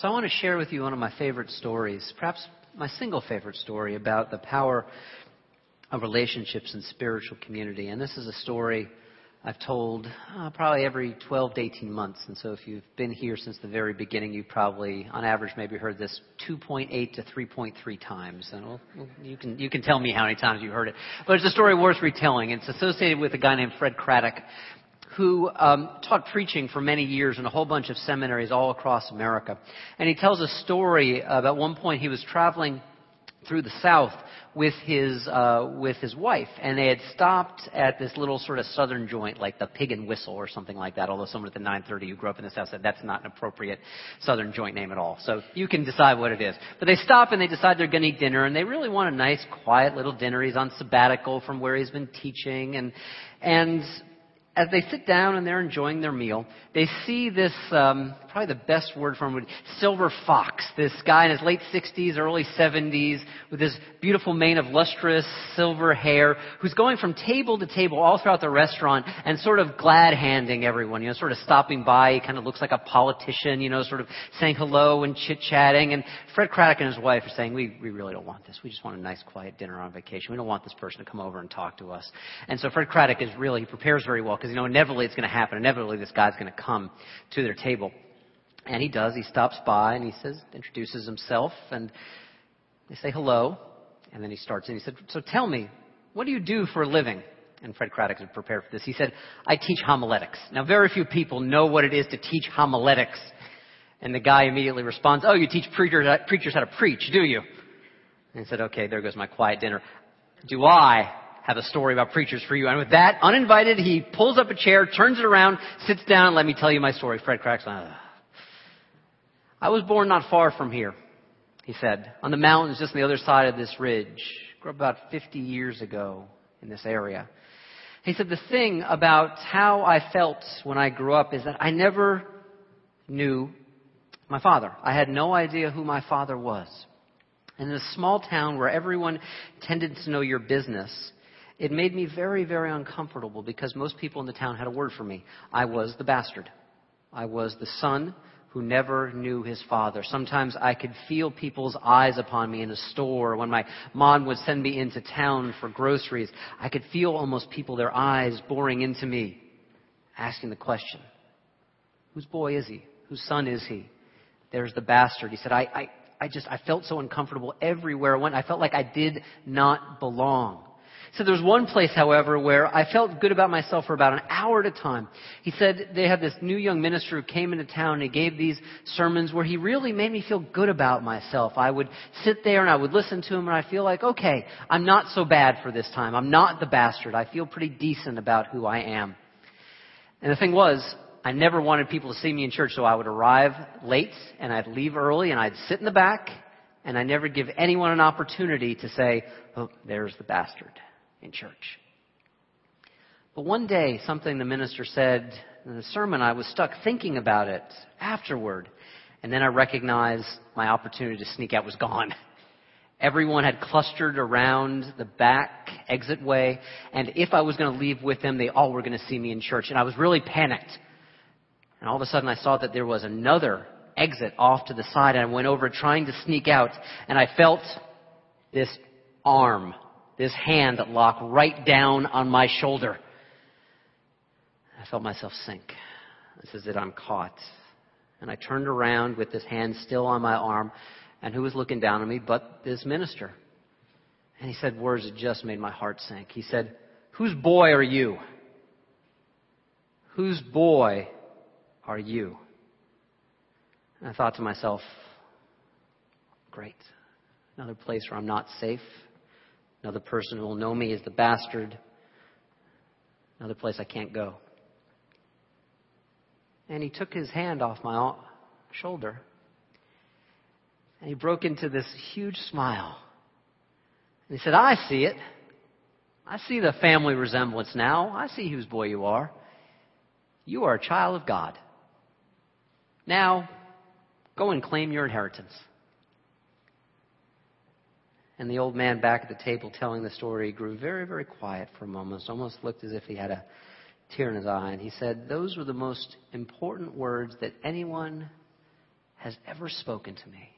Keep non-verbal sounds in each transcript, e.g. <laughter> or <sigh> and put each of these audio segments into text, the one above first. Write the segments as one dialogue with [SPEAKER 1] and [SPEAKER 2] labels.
[SPEAKER 1] So I want to share with you one of my favorite stories, perhaps my single favorite story about the power of relationships and spiritual community. And this is a story I've told uh, probably every 12 to 18 months. And so if you've been here since the very beginning, you've probably, on average, maybe heard this 2.8 to 3.3 times. And you can you can tell me how many times you heard it. But it's a story worth retelling. It's associated with a guy named Fred Craddock who um, taught preaching for many years in a whole bunch of seminaries all across America. And he tells a story about one point he was traveling through the South with his uh, with his wife, and they had stopped at this little sort of southern joint, like the Pig and Whistle or something like that. Although someone at the 9:30 who grew up in the South said that's not an appropriate southern joint name at all. So you can decide what it is. But they stop and they decide they're going to eat dinner, and they really want a nice, quiet little dinner. He's on sabbatical from where he's been teaching, and and as they sit down and they're enjoying their meal, they see this, um, probably the best word for him would silver fox. This guy in his late 60s, early 70s, with this beautiful mane of lustrous silver hair, who's going from table to table all throughout the restaurant and sort of glad handing everyone, you know, sort of stopping by. He kind of looks like a politician, you know, sort of saying hello and chit chatting. And Fred Craddock and his wife are saying, we, we really don't want this. We just want a nice quiet dinner on vacation. We don't want this person to come over and talk to us. And so Fred Craddock is really, he prepares very well because, you know, inevitably it's going to happen. Inevitably this guy's going to come to their table. And he does. He stops by and he says, introduces himself and they say hello. And then he starts and he said, so tell me, what do you do for a living? And Fred Craddock had prepared for this. He said, I teach homiletics. Now very few people know what it is to teach homiletics. And the guy immediately responds, oh, you teach preachers, how to preach, do you? And he said, okay, there goes my quiet dinner. Do I have a story about preachers for you? And with that, uninvited, he pulls up a chair, turns it around, sits down, and let me tell you my story. Fred Craddock's like, I was born not far from here, he said, on the mountains just on the other side of this ridge. Grew up about 50 years ago in this area. He said, the thing about how I felt when I grew up is that I never knew my father. I had no idea who my father was. And in a small town where everyone tended to know your business, it made me very, very uncomfortable because most people in the town had a word for me. I was the bastard. I was the son who never knew his father. Sometimes I could feel people's eyes upon me in a store. When my mom would send me into town for groceries, I could feel almost people, their eyes boring into me, asking the question, whose boy is he? Whose son is he? There's the bastard. He said, I, I, I just, I felt so uncomfortable everywhere I went. I felt like I did not belong. So there was one place, however, where I felt good about myself for about an hour at a time. He said they had this new young minister who came into town and he gave these sermons where he really made me feel good about myself. I would sit there and I would listen to him and I feel like, okay, I'm not so bad for this time. I'm not the bastard. I feel pretty decent about who I am. And the thing was, I never wanted people to see me in church, so I would arrive late and I'd leave early and I'd sit in the back and I never give anyone an opportunity to say, oh, there's the bastard in church. But one day, something the minister said in the sermon, I was stuck thinking about it afterward. And then I recognized my opportunity to sneak out was gone. <laughs> Everyone had clustered around the back exit way, and if I was going to leave with them, they all were going to see me in church. And I was really panicked. And all of a sudden I saw that there was another exit off to the side, and I went over trying to sneak out, and I felt this arm this hand lock right down on my shoulder. I felt myself sink. This is it, I'm caught. And I turned around with this hand still on my arm, and who was looking down on me but this minister? And he said words that just made my heart sink. He said, Whose boy are you? Whose boy are you? And I thought to myself, great. Another place where I'm not safe, Another person who will know me is the bastard. Another place I can't go. And he took his hand off my shoulder. And he broke into this huge smile. And he said, I see it. I see the family resemblance now. I see whose boy you are. You are a child of God. Now, go and claim your inheritance. And the old man back at the table telling the story grew very, very quiet for a moment. Almost looked as if he had a tear in his eye. And he said, Those were the most important words that anyone has ever spoken to me.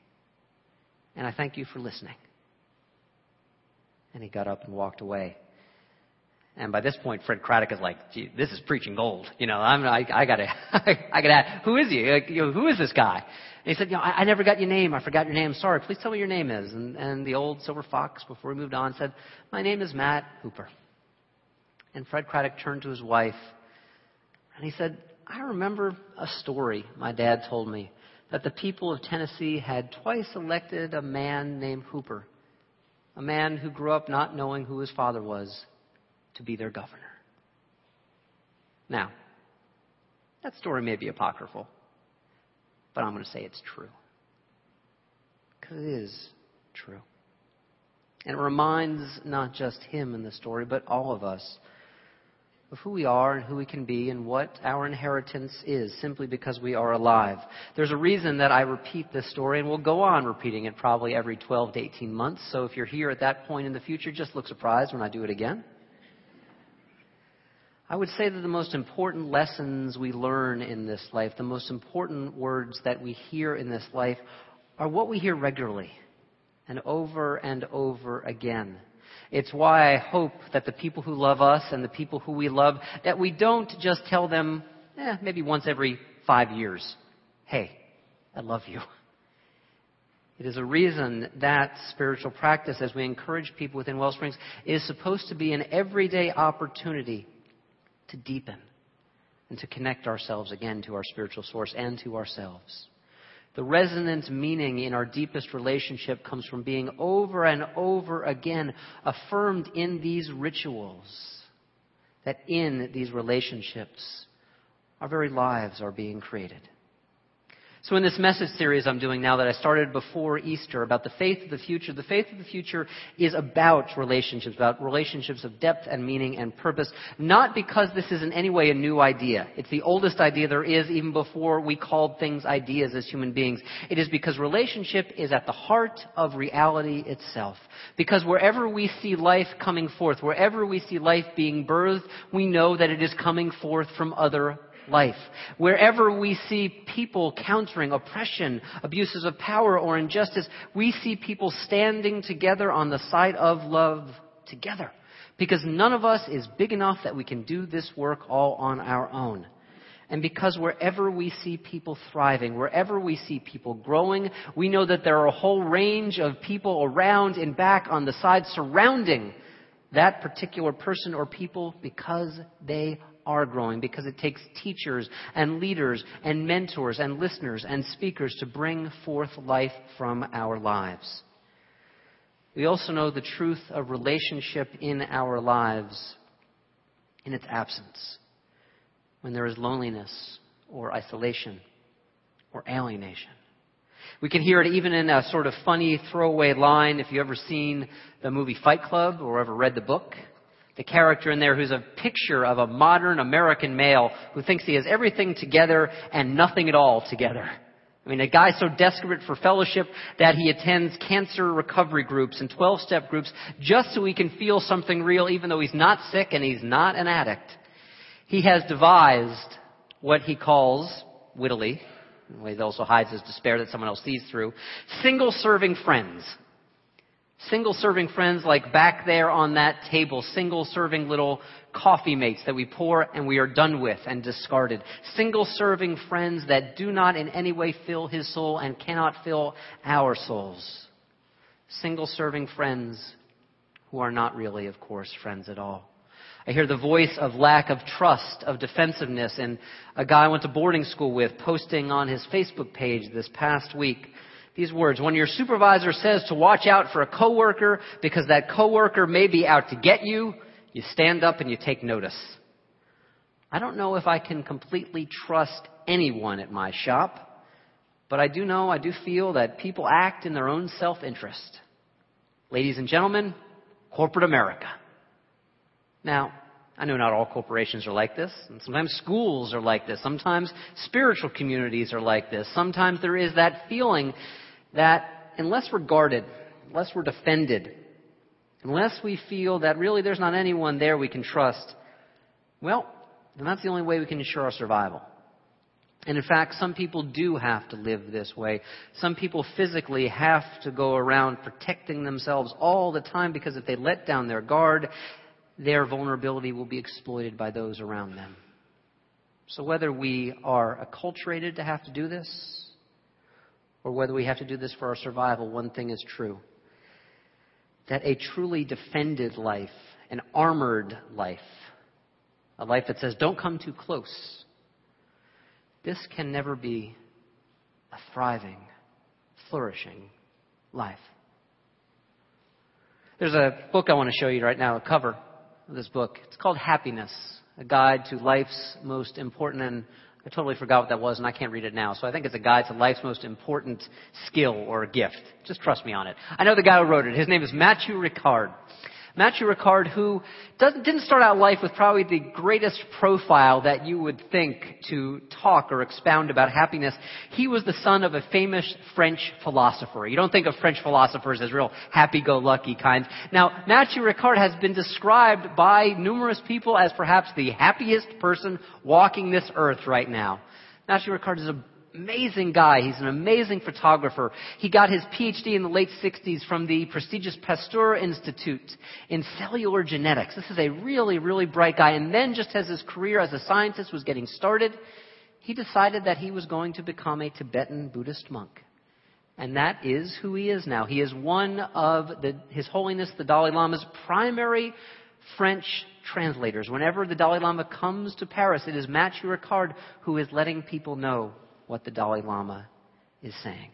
[SPEAKER 1] And I thank you for listening. And he got up and walked away. And by this point, Fred Craddock is like, Gee, this is preaching gold. You know, I'm, I, I gotta, <laughs> I gotta ask, who is he? Like, you know, who is this guy? And he said, you know, I, I never got your name. I forgot your name. Sorry. Please tell me your name is. And, and the old silver fox, before he moved on, said, my name is Matt Hooper. And Fred Craddock turned to his wife and he said, I remember a story my dad told me that the people of Tennessee had twice elected a man named Hooper, a man who grew up not knowing who his father was, to be their governor. Now, that story may be apocryphal, but I'm going to say it's true. Because it is true. And it reminds not just him in the story, but all of us of who we are and who we can be and what our inheritance is simply because we are alive. There's a reason that I repeat this story and we'll go on repeating it probably every 12 to 18 months. So if you're here at that point in the future, just look surprised when I do it again. I would say that the most important lessons we learn in this life, the most important words that we hear in this life, are what we hear regularly and over and over again. It's why I hope that the people who love us and the people who we love, that we don't just tell them, eh, maybe once every five years, hey, I love you. It is a reason that spiritual practice, as we encourage people within Wellsprings, is supposed to be an everyday opportunity to deepen and to connect ourselves again to our spiritual source and to ourselves. The resonant meaning in our deepest relationship comes from being over and over again affirmed in these rituals. That in these relationships, our very lives are being created. So in this message series I'm doing now that I started before Easter about the faith of the future, the faith of the future is about relationships, about relationships of depth and meaning and purpose, not because this is in any way a new idea. It's the oldest idea there is even before we called things ideas as human beings. It is because relationship is at the heart of reality itself. Because wherever we see life coming forth, wherever we see life being birthed, we know that it is coming forth from other life. Wherever we see people countering oppression, abuses of power, or injustice, we see people standing together on the side of love together. Because none of us is big enough that we can do this work all on our own. And because wherever we see people thriving, wherever we see people growing, we know that there are a whole range of people around and back on the side surrounding that particular person or people because they are growing because it takes teachers and leaders and mentors and listeners and speakers to bring forth life from our lives. We also know the truth of relationship in our lives in its absence. When there is loneliness or isolation or alienation. We can hear it even in a sort of funny throwaway line if you've ever seen the movie Fight Club or ever read the book the character in there who's a picture of a modern American male who thinks he has everything together and nothing at all together. I mean, a guy so desperate for fellowship that he attends cancer recovery groups and 12 step groups just so he can feel something real even though he's not sick and he's not an addict. He has devised what he calls, wittily, he also hides his despair that someone else sees through, single serving friends. Single serving friends like back there on that table, single serving little coffee mates that we pour and we are done with and discarded. Single serving friends that do not in any way fill his soul and cannot fill our souls. Single serving friends who are not really, of course, friends at all. I hear the voice of lack of trust, of defensiveness, and a guy I went to boarding school with posting on his Facebook page this past week these words. When your supervisor says to watch out for a coworker because that coworker may be out to get you, you stand up and you take notice. I don't know if I can completely trust anyone at my shop, but I do know, I do feel that people act in their own self-interest. Ladies and gentlemen, corporate America. Now, I know not all corporations are like this. And sometimes schools are like this. Sometimes spiritual communities are like this. Sometimes there is that feeling that unless we're guarded, unless we're defended, unless we feel that really there's not anyone there we can trust, well, then that's the only way we can ensure our survival. And in fact, some people do have to live this way. Some people physically have to go around protecting themselves all the time because if they let down their guard, their vulnerability will be exploited by those around them. So whether we are acculturated to have to do this, or whether we have to do this for our survival, one thing is true. That a truly defended life, an armored life, a life that says, don't come too close, this can never be a thriving, flourishing life. There's a book I want to show you right now, a cover this book. It's called Happiness, a guide to life's most important and I totally forgot what that was and I can't read it now. So I think it's a guide to life's most important skill or gift. Just trust me on it. I know the guy who wrote it. His name is Matthieu Ricard. Matthieu Ricard, who didn't start out life with probably the greatest profile that you would think to talk or expound about happiness. He was the son of a famous French philosopher. You don't think of French philosophers as real happy-go-lucky kinds. Now, Matthieu Ricard has been described by numerous people as perhaps the happiest person walking this earth right now. Matthieu Ricard is a amazing guy. He's an amazing photographer. He got his PhD in the late 60s from the prestigious Pasteur Institute in cellular genetics. This is a really, really bright guy. And then just as his career as a scientist was getting started, he decided that he was going to become a Tibetan Buddhist monk. And that is who he is now. He is one of the, His Holiness the Dalai Lama's primary French translators. Whenever the Dalai Lama comes to Paris, it is Matthieu Ricard who is letting people know what the Dalai Lama is saying.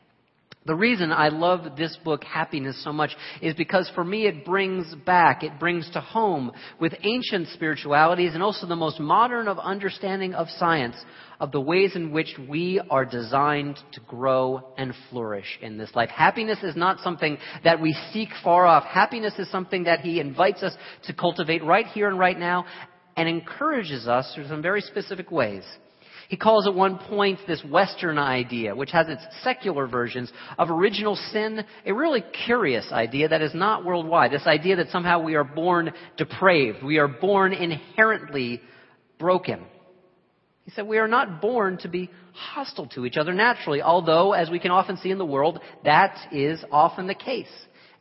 [SPEAKER 1] The reason I love this book, Happiness, so much is because for me it brings back, it brings to home with ancient spiritualities and also the most modern of understanding of science of the ways in which we are designed to grow and flourish in this life. Happiness is not something that we seek far off. Happiness is something that He invites us to cultivate right here and right now and encourages us through some very specific ways he calls at one point this Western idea, which has its secular versions, of original sin, a really curious idea that is not worldwide. This idea that somehow we are born depraved. We are born inherently broken. He said we are not born to be hostile to each other naturally, although, as we can often see in the world, that is often the case.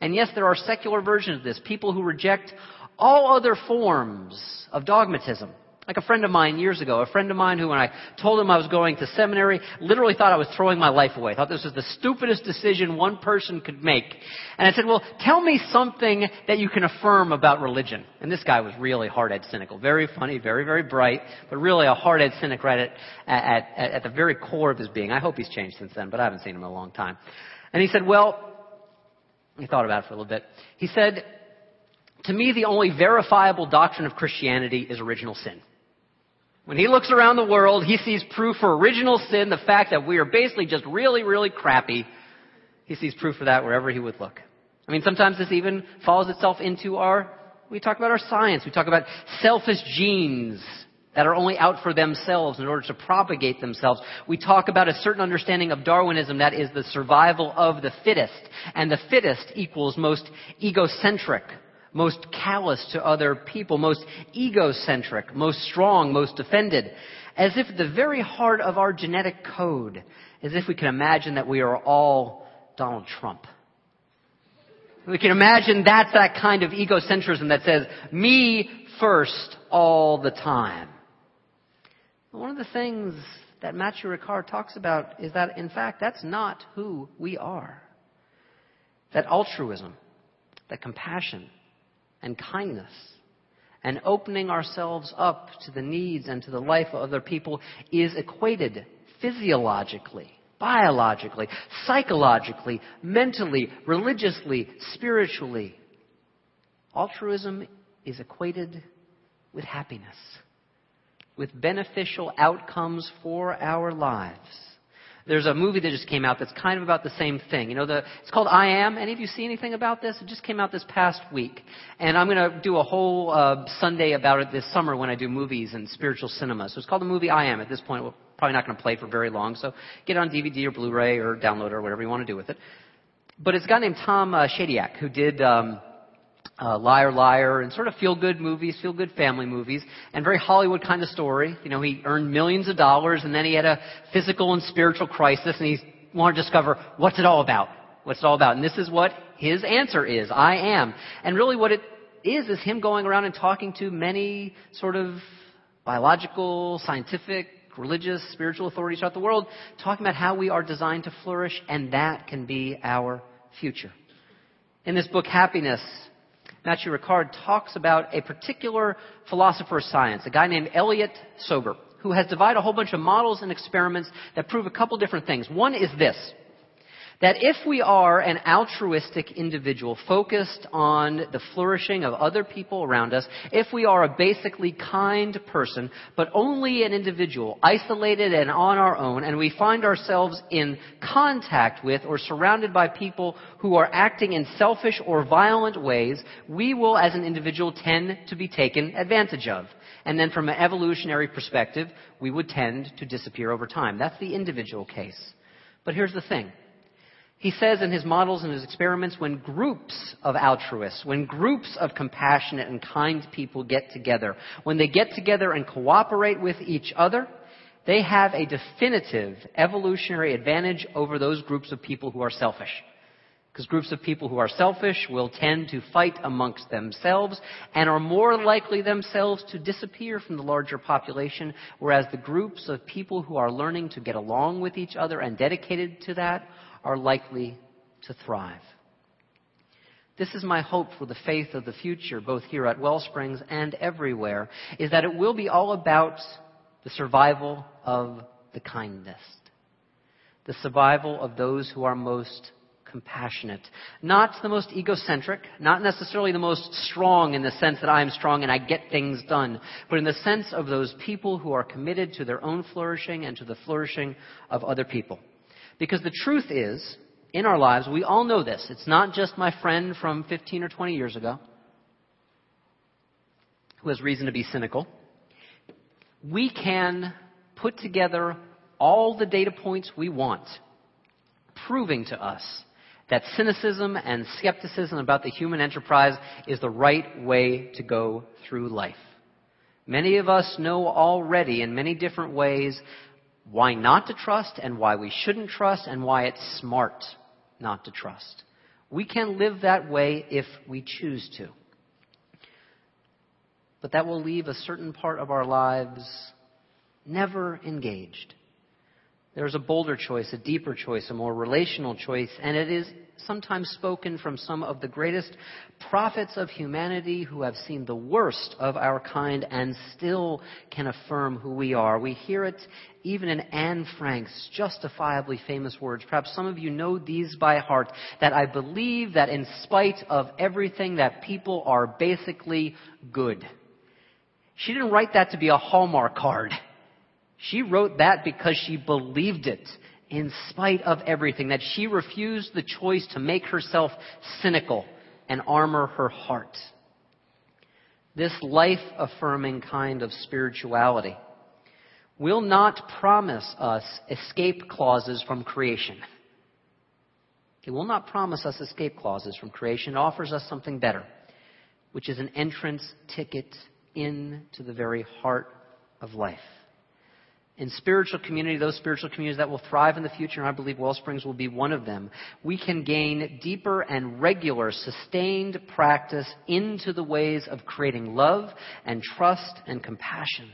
[SPEAKER 1] And yes, there are secular versions of this. People who reject all other forms of dogmatism. Like a friend of mine years ago, a friend of mine who when I told him I was going to seminary, literally thought I was throwing my life away. Thought this was the stupidest decision one person could make. And I said, well, tell me something that you can affirm about religion. And this guy was really hard-head cynical. Very funny, very, very bright, but really a hard-head cynic right at, at, at, at the very core of his being. I hope he's changed since then, but I haven't seen him in a long time. And he said, well, he thought about it for a little bit. He said, to me, the only verifiable doctrine of Christianity is original sin. When he looks around the world, he sees proof for original sin, the fact that we are basically just really, really crappy. He sees proof for that wherever he would look. I mean, sometimes this even follows itself into our, we talk about our science. We talk about selfish genes that are only out for themselves in order to propagate themselves. We talk about a certain understanding of Darwinism that is the survival of the fittest. And the fittest equals most egocentric most callous to other people, most egocentric, most strong, most offended. As if the very heart of our genetic code, as if we can imagine that we are all Donald Trump. We can imagine that's that kind of egocentrism that says, me first all the time. One of the things that Matthieu Ricard talks about is that, in fact, that's not who we are. That altruism, that compassion, and kindness and opening ourselves up to the needs and to the life of other people is equated physiologically, biologically, psychologically, mentally, religiously, spiritually. Altruism is equated with happiness, with beneficial outcomes for our lives. There's a movie that just came out that's kind of about the same thing. You know, the, it's called I Am. Any of you see anything about this? It just came out this past week. And I'm going to do a whole uh, Sunday about it this summer when I do movies and spiritual cinema. So it's called the movie I Am. At this point, we're probably not going to play for very long. So get it on DVD or Blu-ray or download it or whatever you want to do with it. But it's a guy named Tom uh, Shadyac who did um, uh, Liar Liar and sort of feel good movies, feel good family movies, and very Hollywood kind of story. You know, he earned millions of dollars and then he had a physical and spiritual crisis and he wanted to discover what's it all about? What's it all about? And this is what his answer is. I am. And really what it is is him going around and talking to many sort of biological, scientific, religious, spiritual authorities throughout the world, talking about how we are designed to flourish and that can be our future. In this book, Happiness, Matthieu Ricard talks about a particular philosopher of science, a guy named Elliott Sober, who has divided a whole bunch of models and experiments that prove a couple different things. One is this that if we are an altruistic individual focused on the flourishing of other people around us, if we are a basically kind person, but only an individual, isolated and on our own, and we find ourselves in contact with or surrounded by people who are acting in selfish or violent ways, we will as an individual tend to be taken advantage of. And then from an evolutionary perspective, we would tend to disappear over time. That's the individual case. But here's the thing. He says in his models and his experiments, when groups of altruists, when groups of compassionate and kind people get together, when they get together and cooperate with each other, they have a definitive evolutionary advantage over those groups of people who are selfish. Because groups of people who are selfish will tend to fight amongst themselves and are more likely themselves to disappear from the larger population, whereas the groups of people who are learning to get along with each other and dedicated to that are likely to thrive. This is my hope for the faith of the future, both here at Wellsprings and everywhere, is that it will be all about the survival of the kindest. The survival of those who are most compassionate. Not the most egocentric, not necessarily the most strong in the sense that I am strong and I get things done, but in the sense of those people who are committed to their own flourishing and to the flourishing of other people. Because the truth is, in our lives, we all know this. It's not just my friend from 15 or 20 years ago who has reason to be cynical. We can put together all the data points we want, proving to us that cynicism and skepticism about the human enterprise is the right way to go through life. Many of us know already in many different ways why not to trust and why we shouldn't trust and why it's smart not to trust. We can live that way if we choose to. But that will leave a certain part of our lives never engaged. There's a bolder choice, a deeper choice, a more relational choice, and it is sometimes spoken from some of the greatest prophets of humanity who have seen the worst of our kind and still can affirm who we are. We hear it even in Anne Frank's justifiably famous words. Perhaps some of you know these by heart, that I believe that in spite of everything that people are basically good. She didn't write that to be a Hallmark card. She wrote that because she believed it in spite of everything, that she refused the choice to make herself cynical and armor her heart. This life affirming kind of spirituality will not promise us escape clauses from creation. It will not promise us escape clauses from creation. It offers us something better, which is an entrance ticket into the very heart of life in spiritual community, those spiritual communities that will thrive in the future, and I believe Wellsprings will be one of them, we can gain deeper and regular, sustained practice into the ways of creating love and trust and compassion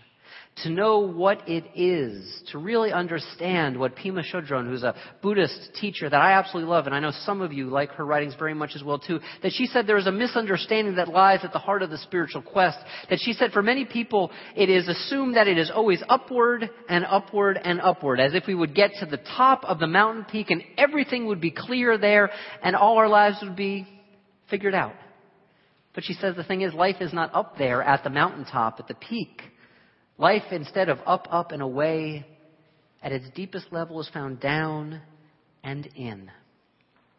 [SPEAKER 1] to know what it is, to really understand what Pema Chodron, who's a Buddhist teacher that I absolutely love, and I know some of you like her writings very much as well too, that she said there is a misunderstanding that lies at the heart of the spiritual quest. That she said for many people, it is assumed that it is always upward and upward and upward, as if we would get to the top of the mountain peak and everything would be clear there and all our lives would be figured out. But she says the thing is, life is not up there at the mountaintop, at the peak. Life, instead of up, up, and away, at its deepest level is found down and in.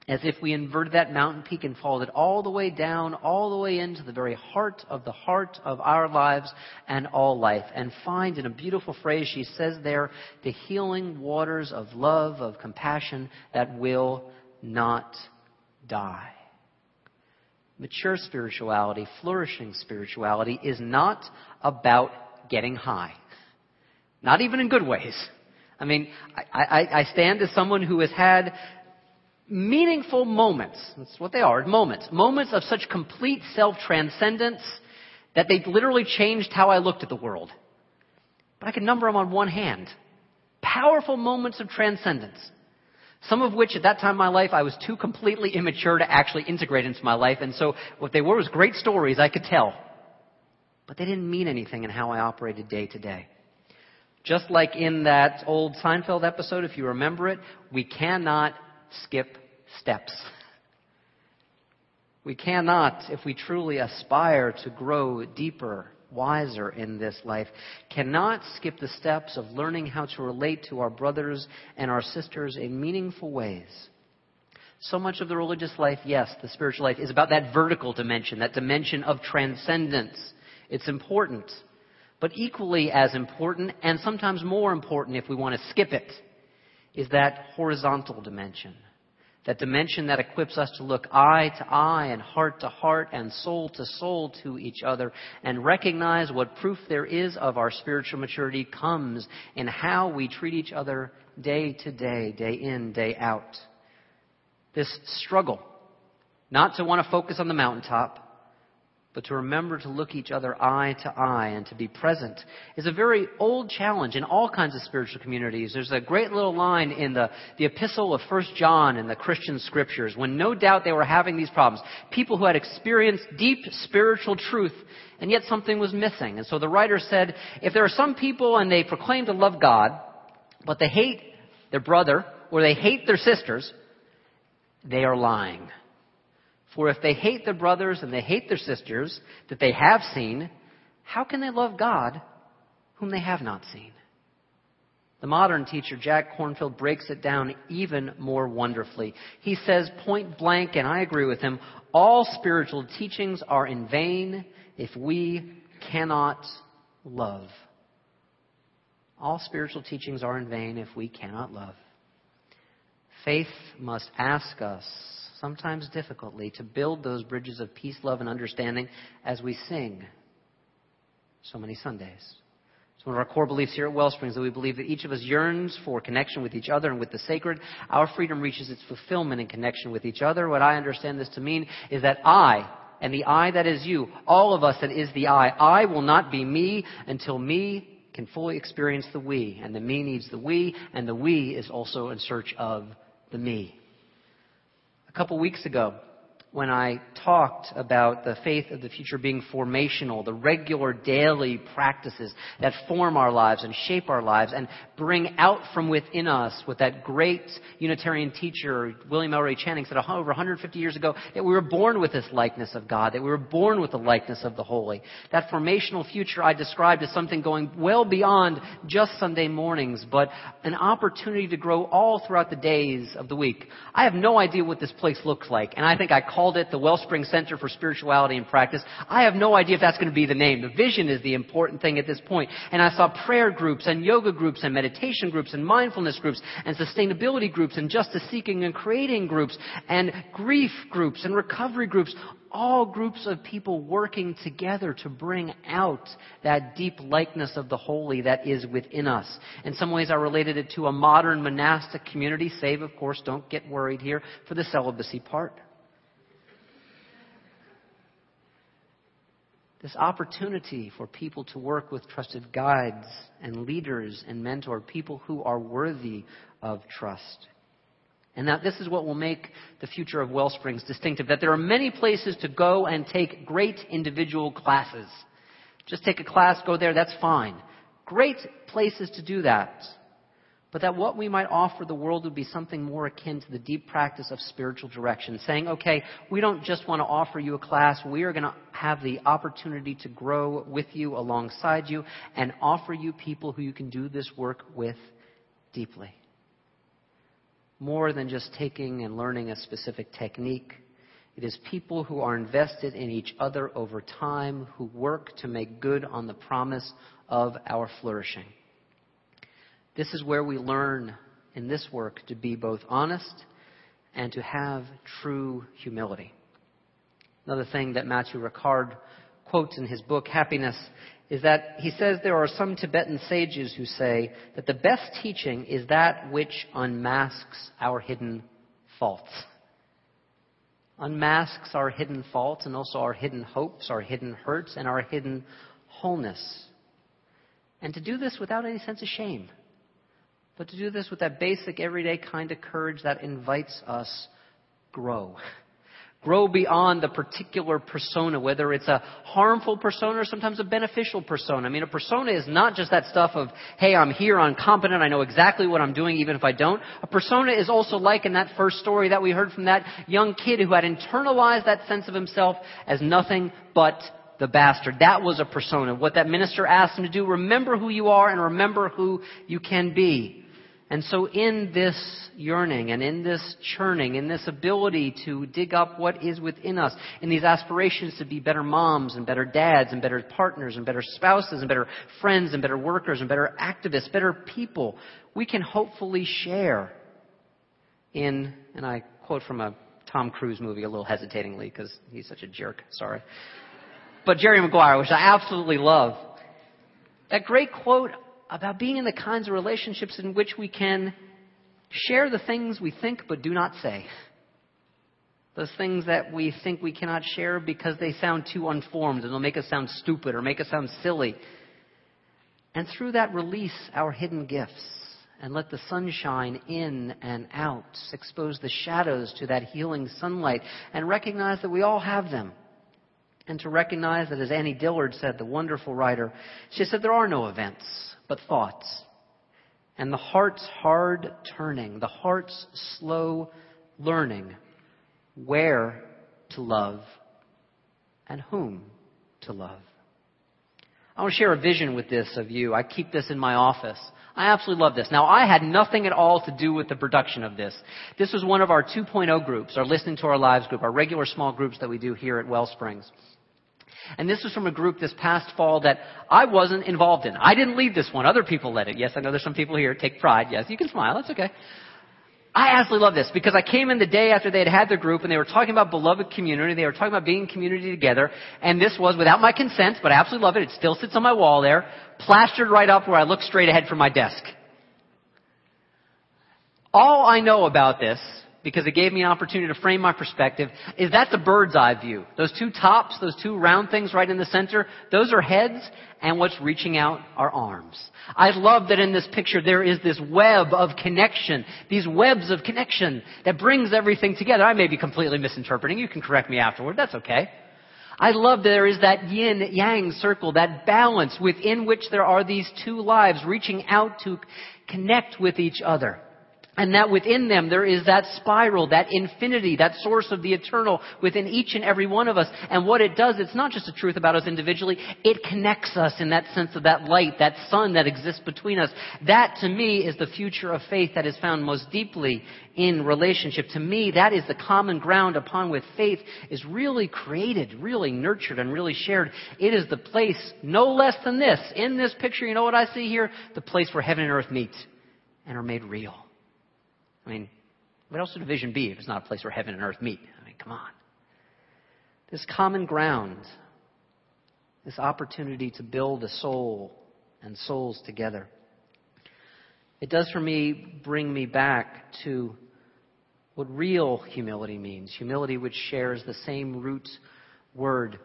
[SPEAKER 1] As if we inverted that mountain peak and followed it all the way down, all the way into the very heart of the heart of our lives and all life. And find in a beautiful phrase she says there, the healing waters of love, of compassion that will not die. Mature spirituality, flourishing spirituality, is not about getting high. Not even in good ways. I mean, I, I, I stand as someone who has had meaningful moments. That's what they are, moments. Moments of such complete self-transcendence that they literally changed how I looked at the world. But I can number them on one hand. Powerful moments of transcendence. Some of which at that time in my life I was too completely immature to actually integrate into my life. And so what they were was great stories I could tell. But they didn't mean anything in how I operated day to day. Just like in that old Seinfeld episode, if you remember it, we cannot skip steps. We cannot, if we truly aspire to grow deeper, wiser in this life, cannot skip the steps of learning how to relate to our brothers and our sisters in meaningful ways. So much of the religious life, yes, the spiritual life, is about that vertical dimension, that dimension of transcendence. It's important. But equally as important, and sometimes more important if we want to skip it, is that horizontal dimension. That dimension that equips us to look eye to eye and heart to heart and soul to soul to each other and recognize what proof there is of our spiritual maturity comes in how we treat each other day to day, day in, day out. This struggle, not to want to focus on the mountaintop, but to remember to look each other eye to eye and to be present is a very old challenge in all kinds of spiritual communities. There's a great little line in the, the epistle of 1 John in the Christian scriptures when no doubt they were having these problems. People who had experienced deep spiritual truth and yet something was missing. And so the writer said, if there are some people and they proclaim to love God, but they hate their brother or they hate their sisters, they are lying. For if they hate their brothers and they hate their sisters that they have seen, how can they love God whom they have not seen? The modern teacher, Jack Kornfield, breaks it down even more wonderfully. He says point blank, and I agree with him, all spiritual teachings are in vain if we cannot love. All spiritual teachings are in vain if we cannot love. Faith must ask us sometimes difficultly, to build those bridges of peace, love, and understanding as we sing so many Sundays. It's one of our core beliefs here at Wellsprings that we believe that each of us yearns for connection with each other and with the sacred. Our freedom reaches its fulfillment in connection with each other. What I understand this to mean is that I, and the I that is you, all of us that is the I, I will not be me until me can fully experience the we, and the me needs the we, and the we is also in search of the me a couple weeks ago when I talked about the faith of the future being formational, the regular daily practices that form our lives and shape our lives and bring out from within us what that great Unitarian teacher, William Ellery Channing, said over 150 years ago, that we were born with this likeness of God, that we were born with the likeness of the Holy. That formational future I described as something going well beyond just Sunday mornings, but an opportunity to grow all throughout the days of the week. I have no idea what this place looks like, and I think I call called it the Wellspring Center for Spirituality and Practice. I have no idea if that's going to be the name. The vision is the important thing at this point. And I saw prayer groups and yoga groups and meditation groups and mindfulness groups and sustainability groups and justice seeking and creating groups and grief groups and recovery groups all groups of people working together to bring out that deep likeness of the holy that is within us. In some ways, I related it to a modern monastic community, save, of course, don't get worried here, for the celibacy part. This opportunity for people to work with trusted guides and leaders and mentor people who are worthy of trust. And that this is what will make the future of Wellsprings distinctive, that there are many places to go and take great individual classes. Just take a class, go there, that's fine. Great places to do that but that what we might offer the world would be something more akin to the deep practice of spiritual direction, saying, okay, we don't just want to offer you a class, we are going to have the opportunity to grow with you, alongside you, and offer you people who you can do this work with deeply. More than just taking and learning a specific technique. It is people who are invested in each other over time, who work to make good on the promise of our flourishing. This is where we learn in this work to be both honest and to have true humility. Another thing that Matthieu Ricard quotes in his book, Happiness, is that he says there are some Tibetan sages who say that the best teaching is that which unmasks our hidden faults. Unmasks our hidden faults and also our hidden hopes, our hidden hurts, and our hidden wholeness. And to do this without any sense of shame, but to do this with that basic, everyday kind of courage that invites us grow. <laughs> Grow beyond the particular persona, whether it's a harmful persona or sometimes a beneficial persona. I mean, a persona is not just that stuff of, hey, I'm here, I'm competent, I know exactly what I'm doing even if I don't. A persona is also like in that first story that we heard from that young kid who had internalized that sense of himself as nothing but the bastard. That was a persona. What that minister asked him to do, remember who you are and remember who you can be. And so in this yearning and in this churning, in this ability to dig up what is within us, in these aspirations to be better moms and better dads and better partners and better spouses and better friends and better workers and better activists, better people, we can hopefully share in, and I quote from a Tom Cruise movie a little hesitatingly because he's such a jerk, sorry. But Jerry Maguire, which I absolutely love, that great quote about being in the kinds of relationships in which we can share the things we think but do not say. Those things that we think we cannot share because they sound too unformed and they'll make us sound stupid or make us sound silly. And through that, release our hidden gifts and let the sunshine in and out, expose the shadows to that healing sunlight, and recognize that we all have them. And to recognize that, as Annie Dillard said, the wonderful writer, she said, there are no events but thoughts. And the heart's hard turning, the heart's slow learning where to love and whom to love. I want to share a vision with this of you. I keep this in my office. I absolutely love this. Now, I had nothing at all to do with the production of this. This was one of our 2.0 groups, our Listening to Our Lives group, our regular small groups that we do here at Wellsprings. And this was from a group this past fall that I wasn't involved in. I didn't lead this one. Other people led it. Yes, I know there's some people here take pride. Yes, you can smile. That's okay. I absolutely love this because I came in the day after they had had their group and they were talking about beloved community. They were talking about being community together. And this was without my consent, but I absolutely love it. It still sits on my wall there, plastered right up where I look straight ahead from my desk. All I know about this because it gave me an opportunity to frame my perspective, is that the bird's eye view. Those two tops, those two round things right in the center, those are heads, and what's reaching out are arms. I love that in this picture there is this web of connection, these webs of connection that brings everything together. I may be completely misinterpreting. You can correct me afterward. That's okay. I love that there is that yin yang circle, that balance within which there are these two lives reaching out to connect with each other. And that within them there is that spiral, that infinity, that source of the eternal within each and every one of us. And what it does, it's not just a truth about us individually, it connects us in that sense of that light, that sun that exists between us. That to me is the future of faith that is found most deeply in relationship. To me, that is the common ground upon which faith is really created, really nurtured, and really shared. It is the place, no less than this, in this picture, you know what I see here? The place where heaven and earth meet and are made real. I mean, what else would a vision be if it's not a place where heaven and earth meet? I mean, come on. This common ground, this opportunity to build a soul and souls together. It does for me bring me back to what real humility means. Humility which shares the same root word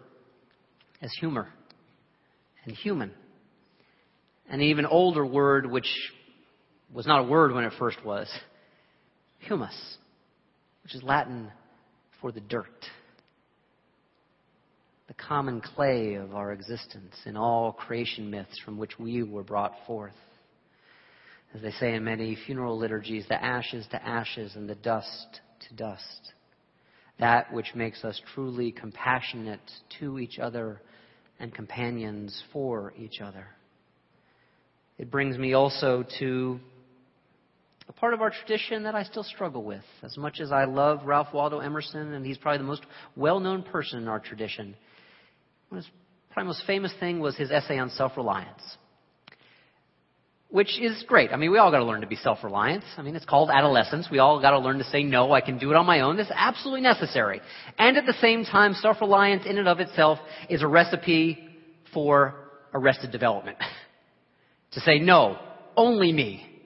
[SPEAKER 1] as humor and human. An even older word which was not a word when it first was humus, which is Latin for the dirt, the common clay of our existence in all creation myths from which we were brought forth. As they say in many funeral liturgies, the ashes to ashes and the dust to dust. That which makes us truly compassionate to each other and companions for each other. It brings me also to a part of our tradition that I still struggle with. As much as I love Ralph Waldo Emerson, and he's probably the most well known person in our tradition, his probably most famous thing was his essay on self reliance. which is great. I mean, we all got to learn to be self-reliant. I mean, it's called adolescence. We all got to learn to say no. I can do it on my own. This is absolutely necessary. And at the same time, self-reliance in and of itself is a recipe for arrested development. <laughs> to say no, only me.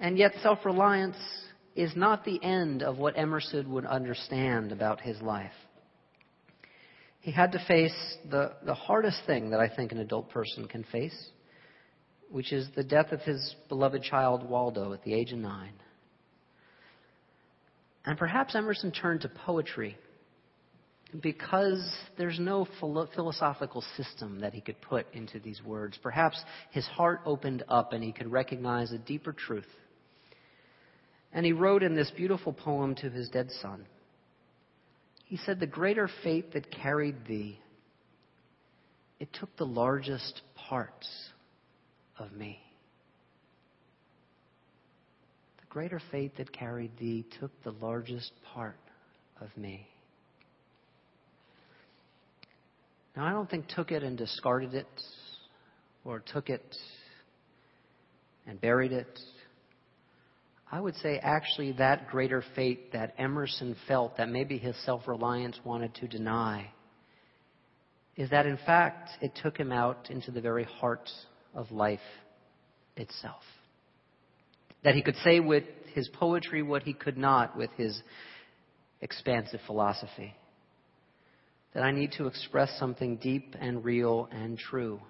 [SPEAKER 1] And yet, self-reliance is not the end of what Emerson would understand about his life. He had to face the, the hardest thing that I think an adult person can face which is the death of his beloved child Waldo at the age of nine. And perhaps Emerson turned to poetry because there's no philosophical system that he could put into these words. Perhaps his heart opened up and he could recognize a deeper truth. And he wrote in this beautiful poem to his dead son. He said, The greater fate that carried thee, it took the largest parts of me. The greater fate that carried thee took the largest part of me. Now, I don't think took it and discarded it, or took it and buried it. I would say actually that greater fate that Emerson felt that maybe his self reliance wanted to deny is that in fact it took him out into the very heart of life itself. That he could say with his poetry what he could not with his expansive philosophy. That I need to express something deep and real and true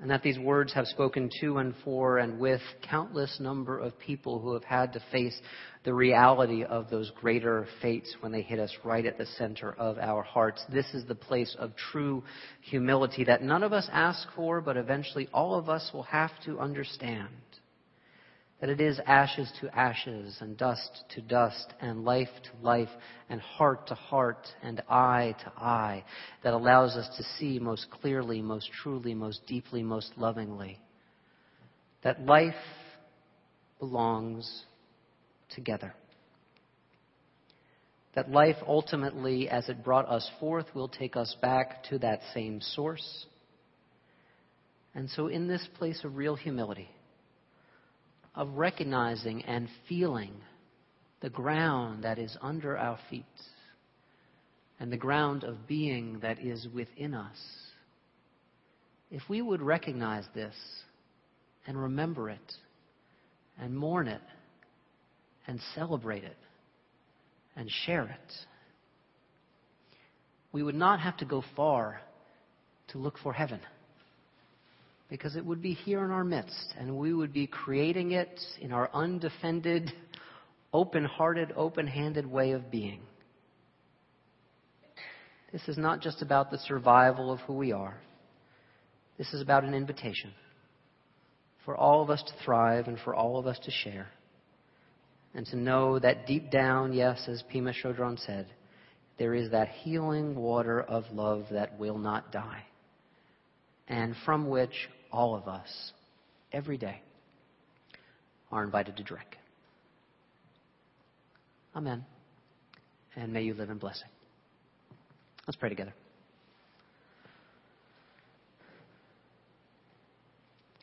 [SPEAKER 1] and that these words have spoken to and for and with countless number of people who have had to face the reality of those greater fates when they hit us right at the center of our hearts. This is the place of true humility that none of us ask for, but eventually all of us will have to understand that it is ashes to ashes and dust to dust and life to life and heart to heart and eye to eye that allows us to see most clearly, most truly, most deeply, most lovingly that life belongs together. That life ultimately, as it brought us forth, will take us back to that same source. And so, in this place of real humility, of recognizing and feeling the ground that is under our feet and the ground of being that is within us. If we would recognize this and remember it and mourn it and celebrate it and share it, we would not have to go far to look for heaven because it would be here in our midst, and we would be creating it in our undefended, open hearted, open handed way of being. This is not just about the survival of who we are. This is about an invitation for all of us to thrive and for all of us to share. And to know that deep down, yes, as Pema Chodron said, there is that healing water of love that will not die, and from which all of us, every day, are invited to drink. Amen. And may you live in blessing. Let's pray together.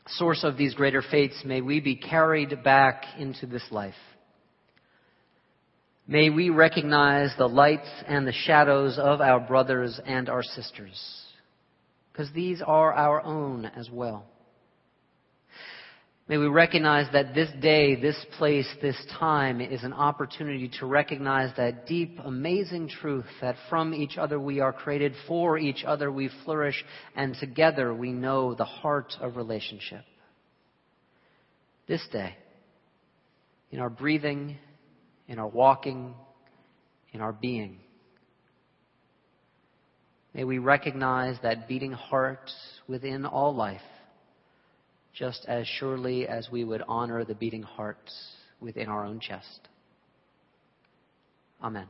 [SPEAKER 1] Source of these greater fates, may we be carried back into this life. May we recognize the lights and the shadows of our brothers and our sisters because these are our own as well. May we recognize that this day, this place, this time is an opportunity to recognize that deep, amazing truth that from each other we are created, for each other we flourish, and together we know the heart of relationship. This day, in our breathing, in our walking, in our being, May we recognize that beating heart within all life, just as surely as we would honor the beating hearts within our own chest. Amen.